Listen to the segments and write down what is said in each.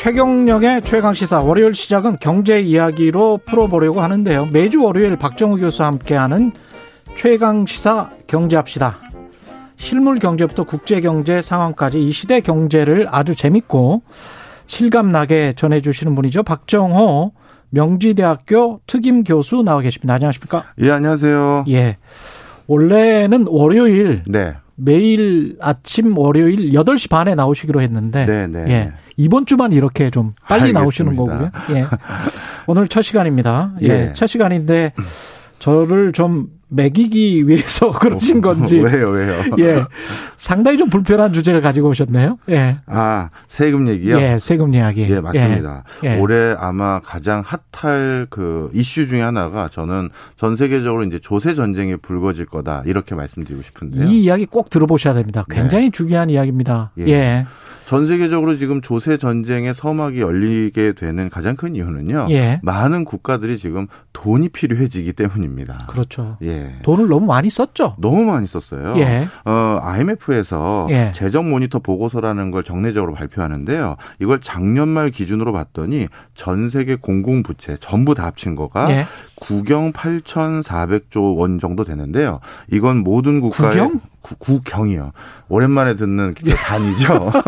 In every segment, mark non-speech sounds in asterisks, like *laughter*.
최경령의 최강 시사 월요일 시작은 경제 이야기로 풀어보려고 하는데요. 매주 월요일 박정우 교수와 함께하는 최강 시사 경제합시다. 실물 경제부터 국제 경제 상황까지 이 시대 경제를 아주 재밌고 실감나게 전해주시는 분이죠. 박정호 명지대학교 특임 교수 나와 계십니다. 안녕하십니까? 예, 안녕하세요. 예. 원래는 월요일 네. 매일 아침 월요일 8시 반에 나오시기로 했는데 네, 네. 예. 이번 주만 이렇게 좀 빨리 알겠습니다. 나오시는 거고요. 예. 오늘 첫 시간입니다. 예. 예. 첫 시간인데 저를 좀 매기기 위해서 *laughs* 그러신 건지 왜요, 왜요? 예. 상당히 좀 불편한 주제를 가지고 오셨네요. 예. 아, 세금 얘기요? 예, 세금 이야기. 예, 맞습니다. 예. 예. 올해 아마 가장 핫할 그 이슈 중에 하나가 저는 전 세계적으로 이제 조세 전쟁이 불거질 거다 이렇게 말씀드리고 싶은데요. 이 이야기 꼭 들어보셔야 됩니다. 굉장히 중요한 이야기입니다. 예. 예. 전 세계적으로 지금 조세 전쟁의 서막이 열리게 되는 가장 큰 이유는요. 예. 많은 국가들이 지금 돈이 필요해지기 때문입니다. 그렇죠. 예. 돈을 너무 많이 썼죠. 너무 많이 썼어요. 예. 어, IMF에서 예. 재정 모니터 보고서라는 걸 정례적으로 발표하는데요. 이걸 작년 말 기준으로 봤더니 전 세계 공공 부채 전부 다 합친 거가 예. 구경 8,400조 원 정도 되는데요. 이건 모든 국가의 구경? 구, 구경이요. 오랜만에 듣는 그 단위죠. *laughs*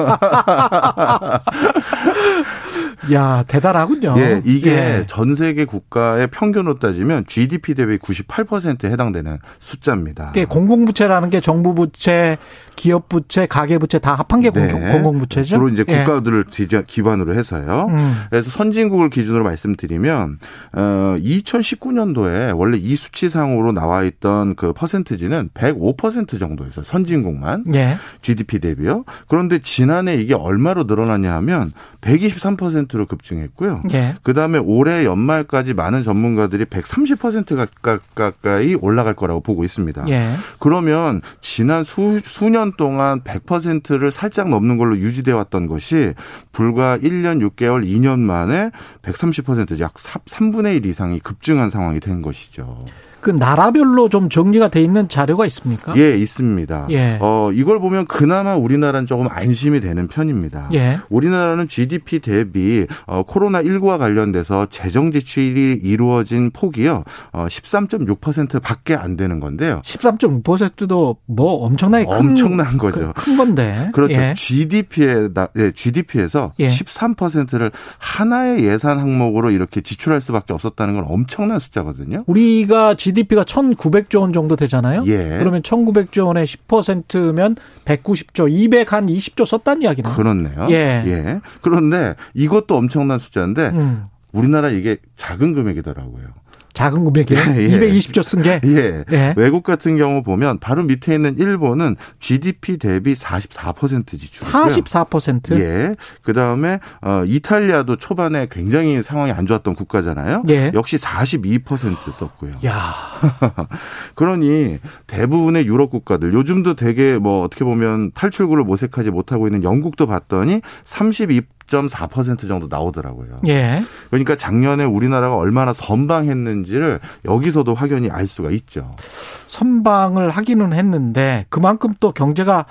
야, 대단하군요. 예, 이게 예. 전 세계 국가의 평균으로 따지면 GDP 대비 98%에 해당되는 숫자입니다. 이게 공공부채라는 게 정부 부채, 기업 부채, 가계 부채 다 합한 게 네. 공공- 공공부채죠. 주로 이제 예. 국가들을 뒤져- 기반으로 해서요. 음. 그래서 선진국을 기준으로 말씀드리면 어 2019년도에 원래 이 수치상으로 나와 있던 그 퍼센트지는 105% 정도였어요. 선진국만 예. GDP 대비요. 그런데 지난해 이게 얼마로 늘어났냐 하면 123%로 급증했고요. 예. 그다음에 올해 연말까지 많은 전문가들이 130% 가- 가까이 올라갈 거라고 보고 있습니다. 예. 그러면 지난 수, 수년 동안 100%를 살짝 넘는 걸로 유지돼 왔던 것이 불과 1년 6개월, 2년 만에 130%, 약 3분의 1 이상이 급증한 상황이 된 것이죠. 그 나라별로 좀 정리가 돼 있는 자료가 있습니까? 예, 있습니다. 예. 어, 이걸 보면 그나마 우리나라는 조금 안심이 되는 편입니다. 예. 우리나라는 GDP 대비 어, 코로나 19와 관련돼서 재정 지출이 이루어진 폭이요. 어, 13.6%밖에 안 되는 건데요. 13.6%도 뭐 엄청나게 큰 엄청난 거죠. 큰 건데. 그렇죠. 예. GDP에 예, GDP에서 예. 13%를 하나의 예산 항목으로 이렇게 지출할 수밖에 없었다는 건 엄청난 숫자거든요. 우리가 GDP가 1,900조 원 정도 되잖아요. 예. 그러면 1,900조 원의 10%면 190조, 200 한 20조 썼다는 이야기네요. 그렇네요. 예. 그런데 이것도 엄청난 숫자인데 음. 우리나라 이게 작은 금액이더라고요. 작은 금액이에요. 예. 220조 쓴 게. 예. 예. 외국 같은 경우 보면 바로 밑에 있는 일본은 GDP 대비 44% 지출이고요. 44%. 예. 그 다음에 어 이탈리아도 초반에 굉장히 상황이 안 좋았던 국가잖아요. 예. 역시 42% 썼고요. 야, *laughs* 그러니 대부분의 유럽 국가들 요즘도 되게 뭐 어떻게 보면 탈출구를 모색하지 못하고 있는 영국도 봤더니 32.4% 정도 나오더라고요. 예. 그러니까 작년에 우리나라가 얼마나 선방했는지를 여기서도 확연히 알 수가 있죠. 선방을 하기는 했는데 그만큼 또 경제가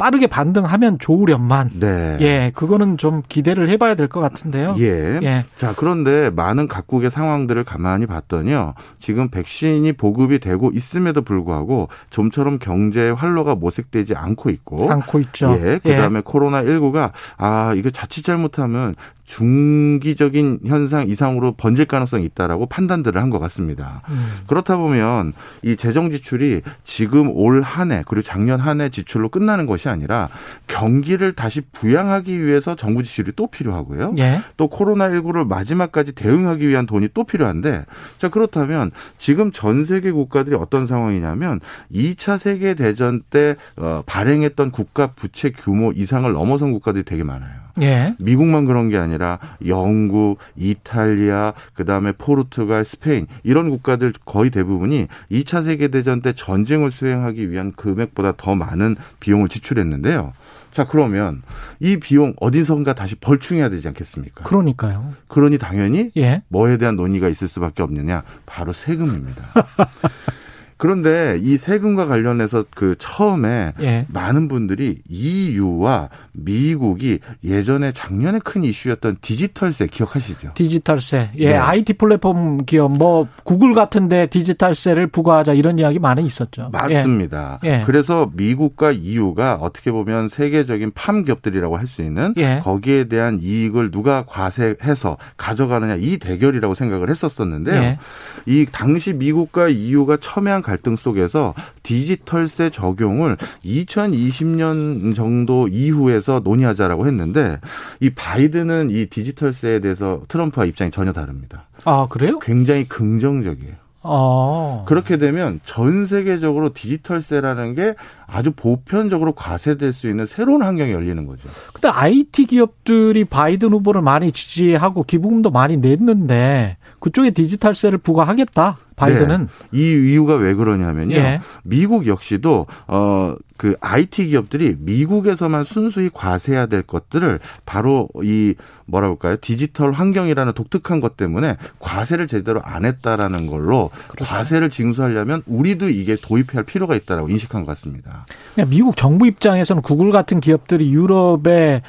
빠르게 반등하면 좋으련만. 네. 예, 그거는 좀 기대를 해봐야 될 것 같은데요. 예. 예. 자, 그런데 많은 각국의 상황들을 가만히 봤더니요. 지금 백신이 보급이 되고 있음에도 불구하고 좀처럼 경제의 활로가 모색되지 않고 있고. 않고 있죠. 예. 그 다음에 코로나19가 아, 이거 자칫 잘못하면 중기적인 현상 이상으로 번질 가능성이 있다라고 판단들을 한 것 같습니다. 음. 그렇다 보면 이 재정 지출이 지금 올 한 해 그리고 작년 한 해 지출로 끝나는 것이 아니라 경기를 다시 부양하기 위해서 정부 지출이 또 필요하고요. 예. 또 코로나19를 마지막까지 대응하기 위한 돈이 또 필요한데 자 그렇다면 지금 전 세계 국가들이 어떤 상황이냐면 2차 세계 대전 때 어, 발행했던 국가 부채 규모 이상을 넘어선 국가들이 되게 많아요. 예. 미국만 그런 게 아니라 영국, 이탈리아, 그다음에 포르투갈, 스페인 이런 국가들 거의 대부분이 2차 세계 대전 때 전쟁을 수행하기 위한 금액보다 더 많은 비용을 지출했는데요. 자, 그러면 이 비용 어디선가 다시 벌충해야 되지 않겠습니까? 그러니까요. 그러니 당연히 예. 뭐에 대한 논의가 있을 수밖에 없느냐? 바로 세금입니다. *laughs* 그런데 이 세금과 관련해서 그 처음에 예. 많은 분들이 EU와 미국이 예전에 작년에 큰 이슈였던 디지털세 기억하시죠? 디지털세. 예, 네. IT 플랫폼 기업 뭐 구글 같은데 디지털세를 부과하자 이런 이야기 많이 있었죠. 맞습니다. 예. 그래서 미국과 EU가 어떻게 보면 세계적인 팜 기업들이라고 할 수 있는 예. 거기에 대한 이익을 누가 과세해서 가져가느냐 이 대결이라고 생각을 했었었는데요. 예. 이 당시 미국과 EU가 첨예한 갈등 속에서 디지털세 적용을 2020년 정도 이후에서 논의하자라고 했는데 이 바이든은 이 디지털세에 대해서 트럼프와 입장이 전혀 다릅니다. 아, 그래요? 굉장히 긍정적이에요. 어. 그렇게 되면 전 세계적으로 디지털세라는 게 아주 보편적으로 과세될 수 있는 새로운 환경이 열리는 거죠. 근데 IT 기업들이 바이든 후보를 많이 지지하고 기부금도 많이 냈는데 그쪽에 디지털세를 부과하겠다. 바이든은 네. 이 이유가 왜 그러냐면요. 예. 미국 역시도 어 그 IT 기업들이 미국에서만 순수히 과세해야 될 것들을 바로 이 뭐라 볼까요? 디지털 환경이라는 독특한 것 때문에 과세를 제대로 안 했다라는 걸로 그렇죠. 과세를 징수하려면 우리도 이게 도입해야 할 필요가 있다라고 인식한 것 같습니다. 그냥 미국 정부 입장에서는 구글 같은 기업들이 유럽에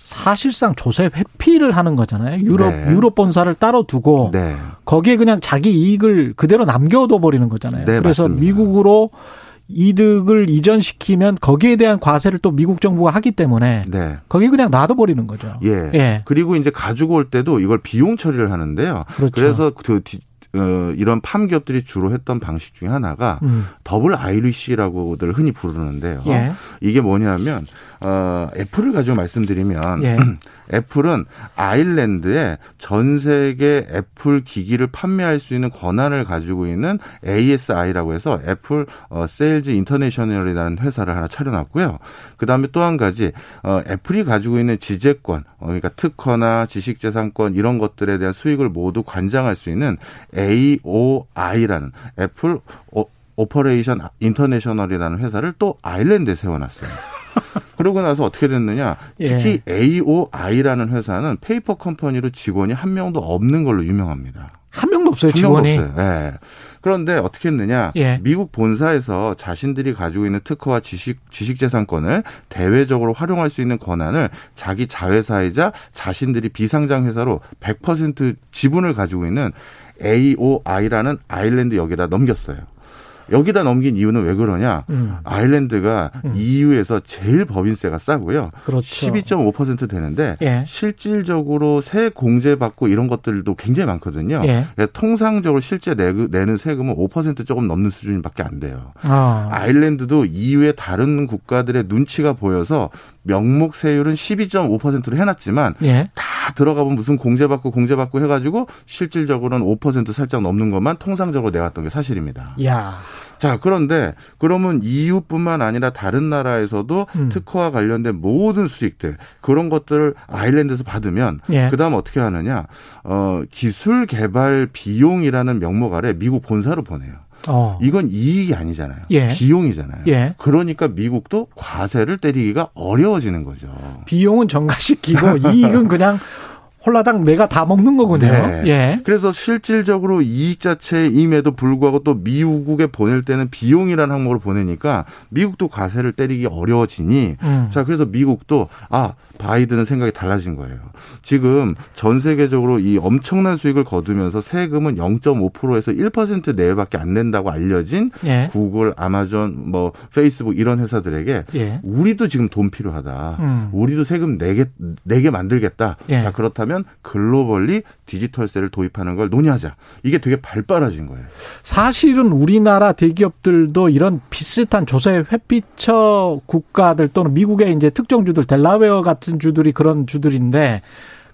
사실상 조세 회피를 하는 거잖아요. 유럽 네. 유럽 본사를 따로 두고 네. 거기에 그냥 자기 이익을 그대로 남겨둬 버리는 거잖아요. 네, 그래서 맞습니다. 미국으로 이득을 이전시키면 거기에 대한 과세를 또 미국 정부가 하기 때문에 네. 거기 그냥 놔둬 버리는 거죠. 예. 예. 그리고 이제 가지고 올 때도 이걸 비용 처리를 하는데요. 그렇죠. 래서그 디- 어, 이런 FAANG 기업들이 주로 했던 방식 중에 하나가 음. Double Irish라고들 흔히 부르는데요. 예. 이게 뭐냐면 어, 애플을 가지고 말씀드리면 예. *clears throat* 애플은 아일랜드에 전 세계 애플 기기를 판매할 수 있는 권한을 가지고 있는 ASI라고 해서 애플 어, 세일즈 인터내셔널이라는 회사를 하나 차려놨고요. 그 다음에 또 한 가지 어, 애플이 가지고 있는 지재권, 어, 그러니까 특허나 지식재산권 이런 것들에 대한 수익을 모두 관장할 수 있는 AOI라는 애플 오- 오퍼레이션 인터내셔널이라는 회사를 또 아일랜드에 세워놨어요. 그러고 나서 어떻게 됐느냐? 특히 AOI라는 회사는 페이퍼 컴퍼니로 직원이 한 명도 없는 걸로 유명합니다. 한 명도 없어요, 한 명도 직원이. 없어요. 예. 그런데 어떻게 했느냐? 예. 미국 본사에서 자신들이 가지고 있는 특허와 지식 지식 재산권을 대외적으로 활용할 수 있는 권한을 자기 자회사이자 자신들이 비상장 회사로 100% 지분을 가지고 있는 AOI라는 아일랜드 여기다 넘겼어요. 여기다 넘긴 이유는 왜 그러냐? 음. 아일랜드가 EU에서 제일 법인세가 싸고요. 그렇죠. 12.5% 되는데 예. 실질적으로 세 공제 받고 이런 것들도 굉장히 많거든요. 예. 통상적으로 실제 내, 내는 세금은 5% 조금 넘는 수준밖에 안 돼요. 아. 아일랜드도 EU의 다른 국가들의 눈치가 보여서 명목 세율은 12.5%로 해놨지만 예. 다 들어가면 무슨 공제받고 공제받고 해가지고 실질적으로는 5% 살짝 넘는 것만 통상적으로 내왔던 게 사실입니다. 야. 자, 그런데 그러면 EU뿐만 아니라 다른 나라에서도 음. 특허와 관련된 모든 수익들 그런 것들을 아일랜드에서 받으면 예. 그다음 어떻게 하느냐? 어, 기술 개발 비용이라는 명목 아래 미국 본사로 보내요. 어. 이건 이익이 아니잖아요. 예. 비용이잖아요. 예. 그러니까 미국도 과세를 때리기가 어려워지는 거죠. 비용은 전가시키고 *laughs* 이익은 그냥 홀라당 내가 다 먹는 거군요. 네. 예. 그래서 실질적으로 이익 자체임에도 불구하고 또 미국에 보낼 때는 비용이라는 항목을 보내니까 미국도 과세를 때리기 어려워지니 음. 자 그래서 미국도 아 바이든은 생각이 달라진 거예요. 지금 전 세계적으로 이 엄청난 수익을 거두면서 세금은 0.5%에서 1% 내외밖에 안 낸다고 알려진 예. 구글, 아마존, 뭐 페이스북 이런 회사들에게 예. 우리도 지금 돈 필요하다. 음. 우리도 세금 내게 내게 만들겠다. 예. 자 그렇다면 글로벌리 디지털세를 도입하는 걸 논의하자. 이게 되게 발빠라진 거예요. 사실은 우리나라 대기업들도 이런 비슷한 조세 회피처 국가들 또는 미국의 이제 특정 주들 델라웨어 같은 주들이 그런 주들인데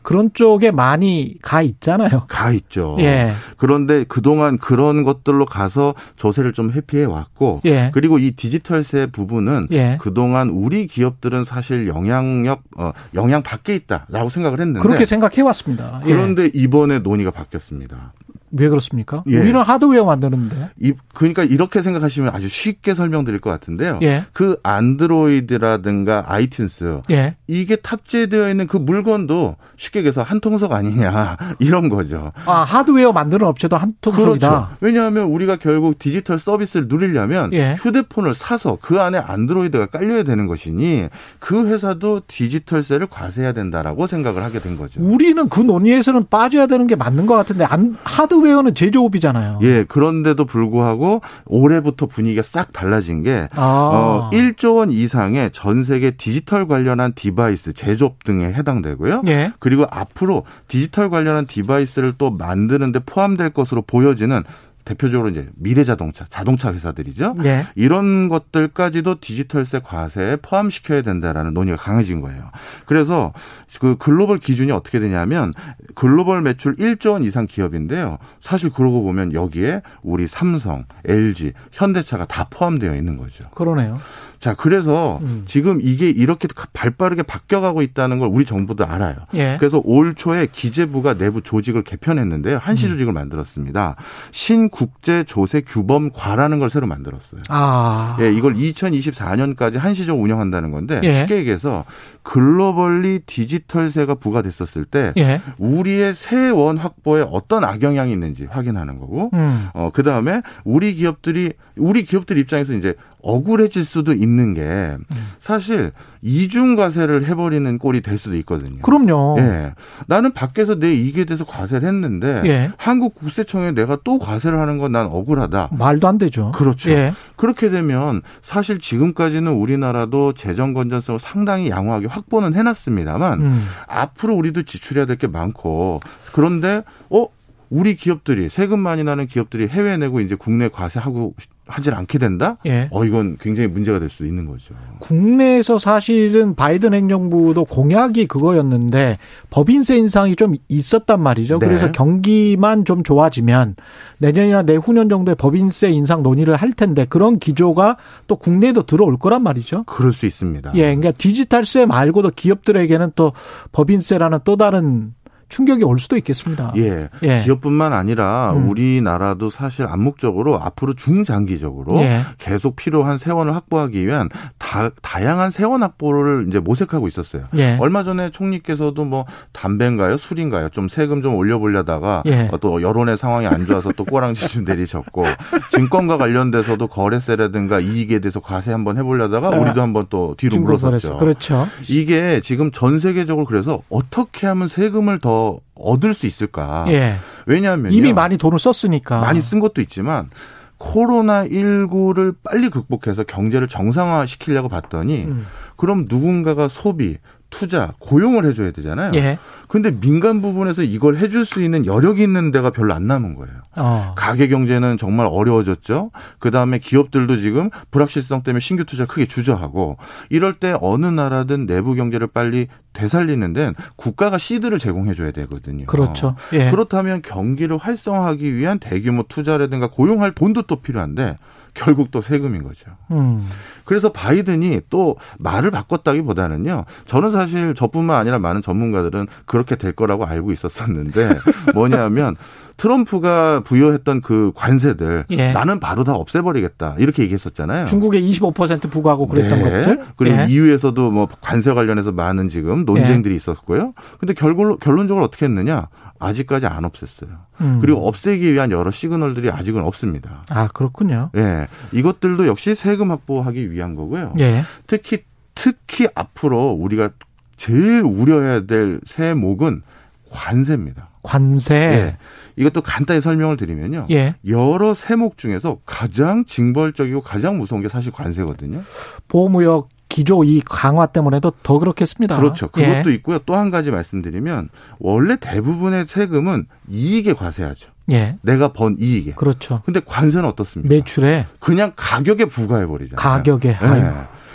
그런 쪽에 많이 가 있잖아요. 가 있죠. 예. 그런데 그동안 그런 것들로 가서 조세를 좀 회피해 왔고 예. 그리고 이 디지털세 부분은 예. 그동안 우리 기업들은 사실 영향력 어, 영향 밖에 있다라고 생각을 했는데 그렇게 생각해 왔습니다. 예. 그런데 이번에 논의가 바뀌었습니다. 왜 그렇습니까? 예. 우리는 하드웨어 만드는데. 이, 그러니까 이렇게 생각하시면 아주 쉽게 설명드릴 것 같은데요. 예. 그 안드로이드라든가 아이튠스 예. 이게 탑재되어 있는 그 물건도 쉽게 얘기해서 한 통속 아니냐 *laughs* 이런 거죠. 아, 하드웨어 만드는 업체도 한 통속이다. 그렇죠. 왜냐하면 우리가 결국 디지털 서비스를 누리려면 예. 휴대폰을 사서 그 안에 안드로이드가 깔려야 되는 것이니 그 회사도 디지털세를 과세해야 된다라고 생각을 하게 된 거죠. 우리는 그 논의에서는 빠져야 되는 게 맞는 것 같은데 안, 하드웨어 는 제조업이잖아요. 예, 그런데도 불구하고 올해부터 분위기가 싹 달라진 게 아. 어, 1조 원 이상의 전 세계 디지털 관련한 device 제조업 등에 해당되고요. 예. 그리고 앞으로 디지털 관련한 device를 또 만드는데 포함될 것으로 보여지는 대표적으로 이제 미래 자동차, 자동차 회사들이죠. 예. 이런 것들까지도 디지털세 과세에 포함시켜야 된다라는 논의가 강해진 거예요. 그래서 그 글로벌 기준이 어떻게 되냐면 글로벌 매출 1조 원 이상 기업인데요. 사실 그러고 보면 여기에 우리 삼성, LG, 현대차가 다 포함되어 있는 거죠. 그러네요. 자, 그래서 음. 지금 이게 이렇게 발빠르게 바뀌어가고 있다는 걸 우리 정부도 알아요. 예. 그래서 올 초에 기재부가 내부 조직을 개편했는데요. 음. 한시 조직을 만들었습니다. 신 국제 조세 규범과라는 걸 새로 만들었어요. 아. 예, 이걸 2024년까지 한시적 운영한다는 건데 예. 쉽게 얘기해서 글로벌리 디지털세가 부과됐었을 때 예. 우리의 세원 확보에 어떤 악영향이 있는지 확인하는 거고 음. 어, 그 다음에 우리 기업들이, 우리 기업들 입장에서 이제 억울해질 수도 있는 게 사실 이중 과세를 해버리는 꼴이 될 수도 있거든요. 그럼요. 예. 나는 밖에서 내 이익에 대해서 과세를 했는데 예. 한국 국세청에 내가 또 과세를 하는 건 난 억울하다. 말도 안 되죠. 그렇죠. 예. 그렇게 되면 사실 지금까지는 우리나라도 재정 건전성을 상당히 양호하게 확보는 해놨습니다만 음. 앞으로 우리도 지출해야 될 게 많고 그런데 어 우리 기업들이 세금 많이 나는 기업들이 해외 내고 이제 국내 과세하고 하질 않게 된다? 예. 어 이건 굉장히 문제가 될 수도 있는 거죠. 국내에서 사실은 바이든 행정부도 공약이 그거였는데 법인세 인상이 좀 있었단 말이죠. 네. 그래서 경기만 좀 좋아지면 내년이나 내후년 정도에 법인세 인상 논의를 할 텐데 그런 기조가 또 국내에도 들어올 거란 말이죠. 그럴 수 있습니다. 예, 그러니까 디지털세 말고도 기업들에게는 또 법인세라는 또 다른 충격이 올 수도 있겠습니다. 예. 예. 기업뿐만 아니라 음. 우리나라도 사실 암묵적으로 앞으로 중장기적으로 예. 계속 필요한 세원을 확보하기 위한 다, 다양한 세원 확보를 이제 모색하고 있었어요. 예. 얼마 전에 총리께서도 뭐 담배인가요, 술인가요, 좀 세금 좀 올려보려다가 예. 어, 또 여론의 상황이 안 좋아서 또 꼬랑지 좀 내리셨고 *laughs* 증권과 관련돼서도 거래세라든가 이익에 대해서 과세 한번 해보려다가 아, 우리도 한번 또 뒤로 물러섰죠. 그렇죠. 이게 지금 전 세계적으로 그래서 어떻게 하면 세금을 더 얻을 수 있을까? 예. 왜냐하면 이미 많이 돈을 썼으니까. 많이 쓴 것도 있지만 코로나 19를 빨리 극복해서 경제를 정상화 시키려고 봤더니 음. 그럼 누군가가 소비, 투자, 고용을 해줘야 되잖아요. 예. 근데 민간 부분에서 이걸 해줄 수 있는 여력이 있는 데가 별로 안 남은 거예요. 어. 가계 경제는 정말 어려워졌죠. 그 다음에 기업들도 지금 불확실성 때문에 신규 투자 크게 주저하고 이럴 때 어느 나라든 내부 경제를 빨리 되살리는 데는 국가가 시드를 제공해 줘야 되거든요. 그렇죠. 예. 그렇다면 경기를 활성화하기 위한 대규모 투자라든가 고용할 돈도 또 필요한데 결국 또 세금인 거죠. 음. 그래서 바이든이 또 말을 바꿨다기보다는요. 저는 사실 저뿐만 아니라 많은 전문가들은 그렇게 될 거라고 알고 있었었는데 *laughs* 뭐냐면 트럼프가 부여했던 그 관세들 예. 나는 바로 다 없애버리겠다 이렇게 얘기했었잖아요. 중국에 25% 부과하고 그랬던 네. 것들. 그리고 예. EU에서도 뭐 관세 관련해서 많은 지금 논쟁들이 있었고요. 근데 결국 결론적으로 어떻게 했느냐? 아직까지 안 없앴어요. 음. 그리고 없애기 위한 여러 시그널들이 아직은 없습니다. 아, 그렇군요. 예. 이것들도 역시 세금 확보하기 위한 거고요. 예. 특히 특히 앞으로 우리가 제일 우려해야 될 세목은 관세입니다. 관세. 예. 이것도 간단히 설명을 드리면요. 예. 여러 세목 중에서 가장 징벌적이고 가장 무서운 게 사실 관세거든요. 보호무역 기조 이 강화 때문에도 더 그렇겠습니다. 그렇죠. 그것도 예. 있고요. 또 한 가지 말씀드리면 원래 대부분의 세금은 이익에 과세하죠. 예. 내가 번 이익에. 그렇죠. 근데 관세는 어떻습니까? 매출에 그냥 가격에 부과해 버리잖아요. 가격에. 예.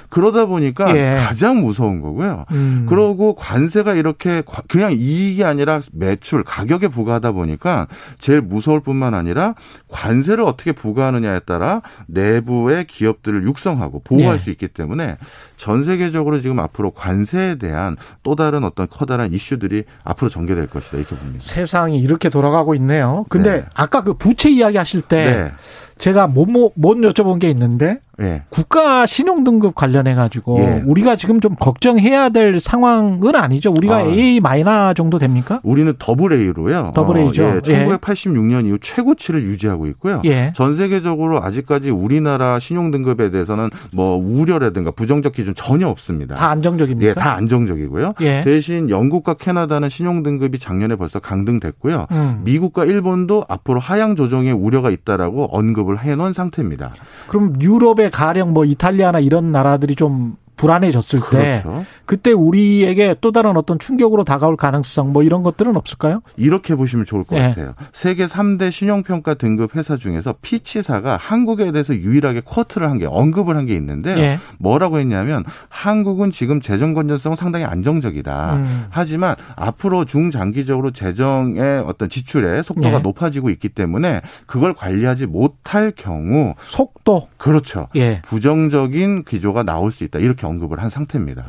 그러다 보니까 예. 가장 무서운 거고요. 음. 그러고 관세가 이렇게 그냥 이익이 아니라 매출 가격에 부과하다 보니까 제일 무서울 뿐만 아니라 관세를 어떻게 부과하느냐에 따라 내부의 기업들을 육성하고 보호할 예. 수 있기 때문에 전 세계적으로 지금 앞으로 관세에 대한 또 다른 어떤 커다란 이슈들이 앞으로 전개될 것이다 이렇게 봅니다. 세상이 이렇게 돌아가고 있네요. 근데 네. 아까 그 부채 이야기 하실 때 네. 제가 못, 못, 못 여쭤본 게 있는데 예. 국가 신용 등급 관련해 가지고 예. 우리가 지금 좀 걱정해야 될 상황은 아니죠. 우리가 아. A 마이너스 정도 됩니까? 우리는 더블 A로요. 더블 A죠. 어, 예. 1986년 이후 최고치를 유지하고 있고요. 예. 전 세계적으로 아직까지 우리나라 신용 등급에 대해서는 뭐 우려라든가 부정적 기준 전혀 없습니다. 다 안정적입니까? 예, 다 안정적이고요. 예. 대신 영국과 캐나다는 신용 등급이 작년에 벌써 강등됐고요. 음. 미국과 일본도 앞으로 하향 조정의 우려가 있다라고 언급을 해 놓은 상태입니다. 그럼 유럽의 가령 뭐 이탈리아나 이런 나라들이 좀 불안해졌을 그렇죠. 때 그때 우리에게 또 다른 어떤 충격으로 다가올 가능성 뭐 이런 것들은 없을까요? 이렇게 보시면 좋을 것 네. 같아요. 세계 3대 신용평가 등급 회사 중에서 피치사가 한국에 대해서 유일하게 쿼트를 한 게 언급을 한 게 있는데 네. 뭐라고 했냐면 한국은 지금 재정 건전성 상당히 안정적이다. 음. 하지만 앞으로 중장기적으로 재정의 어떤 지출의 속도가 네. 높아지고 있기 때문에 그걸 관리하지 못할 경우 속도 그렇죠. 예. 부정적인 기조가 나올 수 있다. 이렇게 언급을 한 상태입니다.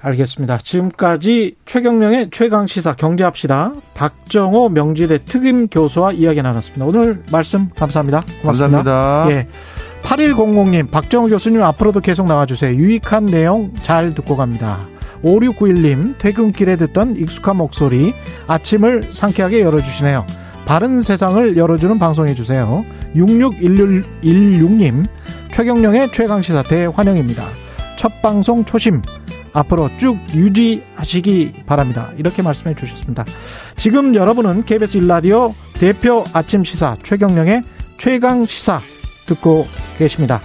알겠습니다. 지금까지 최경령의 최강 시사 경제합시다. 박정호 명지대 특임 교수와 이야기 나눴습니다. 오늘 말씀 감사합니다. 고맙습니다. 감사합니다. 예. 8100님, 박정호 교수님 앞으로도 계속 나와주세요. 유익한 내용 잘 듣고 갑니다. 5691님, 퇴근길에 듣던 익숙한 목소리, 아침을 상쾌하게 열어주시네요. 바른 세상을 열어주는 방송해주세요. 6616님, 최경령의 최강시사 대환영입니다. 첫 방송 초심 앞으로 쭉 유지하시기 바랍니다. 이렇게 말씀해 주셨습니다. 지금 여러분은 KBS 일라디오 대표 아침 시사 최경령의 최강 시사 듣고 계십니다.